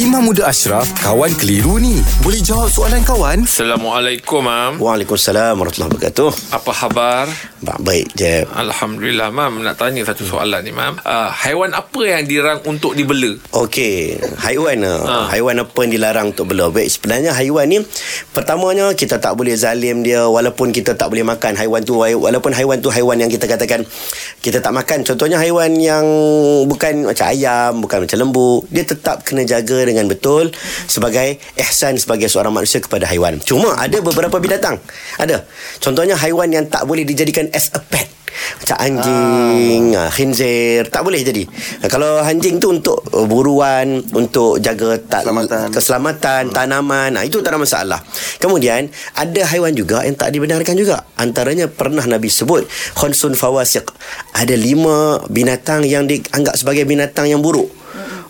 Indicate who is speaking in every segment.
Speaker 1: Imam Muda Ashraf, kawan keliru ni. Boleh jawab soalan kawan?
Speaker 2: Assalamualaikum, Mam.
Speaker 3: Waalaikumsalam warahmatullahi wabarakatuh.
Speaker 2: Apa khabar?
Speaker 3: Ba- Baik je.
Speaker 2: Alhamdulillah, Mam. Nak tanya satu soalan ni, Mam. Uh, haiwan apa yang dirang untuk dibela?
Speaker 3: Okey, haiwan
Speaker 2: Ha.
Speaker 3: ha. haiwan apa yang dilarang untuk bela? Baik, sebenarnya haiwan ni pertamanya kita tak boleh zalim dia walaupun kita tak boleh makan haiwan tu walaupun haiwan tu haiwan yang kita katakan kita tak makan. Contohnya haiwan yang bukan macam ayam, bukan macam lembu, dia tetap kena jaga dengan betul sebagai ihsan sebagai seorang manusia kepada haiwan. Cuma ada beberapa binatang. Ada. Contohnya haiwan yang tak boleh dijadikan as a pet. Macam anjing, ah. khinzir tak boleh jadi. Ah, Kalau anjing tu untuk buruan, untuk jaga tak
Speaker 4: Keselamatan.
Speaker 3: keselamatan tanaman, ah, itu tak ada masalah. Kemudian ada haiwan juga yang tak dibenarkan juga. Antaranya pernah Nabi sebut khunsun fawasiq. Ada lima binatang yang dianggap sebagai binatang yang buruk.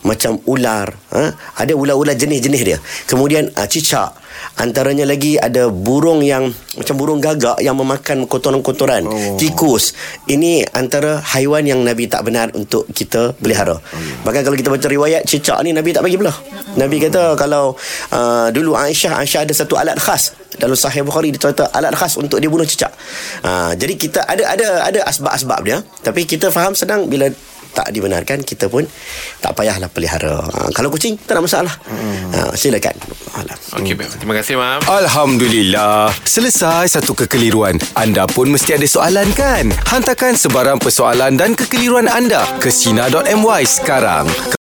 Speaker 3: Macam ular, ha? ada ular-ular jenis-jenis dia. Kemudian uh, cicak. Antaranya lagi ada burung yang macam burung gagak yang memakan kotoran-kotoran. Oh. Tikus. Ini antara haiwan yang Nabi tak benar untuk kita pelihara. Oh. Bahkan kalau kita baca riwayat cicak ni Nabi tak bagi belah. Nabi kata kalau uh, dulu Aisyah Aisyah ada satu alat khas dalam Sahih Bukhari dia kata alat khas untuk dia bunuh cicak. Uh, jadi kita ada ada ada asbab-asbab dia tapi kita faham senang bila tak dibenarkan kita pun tak payahlah pelihara. Ha, kalau kucing tak ada masalah. Hmm. Ha, silakan. Alah.
Speaker 2: Okey, baik. Terima kasih, Mam.
Speaker 1: Alhamdulillah. Selesai satu kekeliruan. Anda pun mesti ada soalan kan? Hantarkan sebarang persoalan dan kekeliruan anda ke Sina.my sekarang.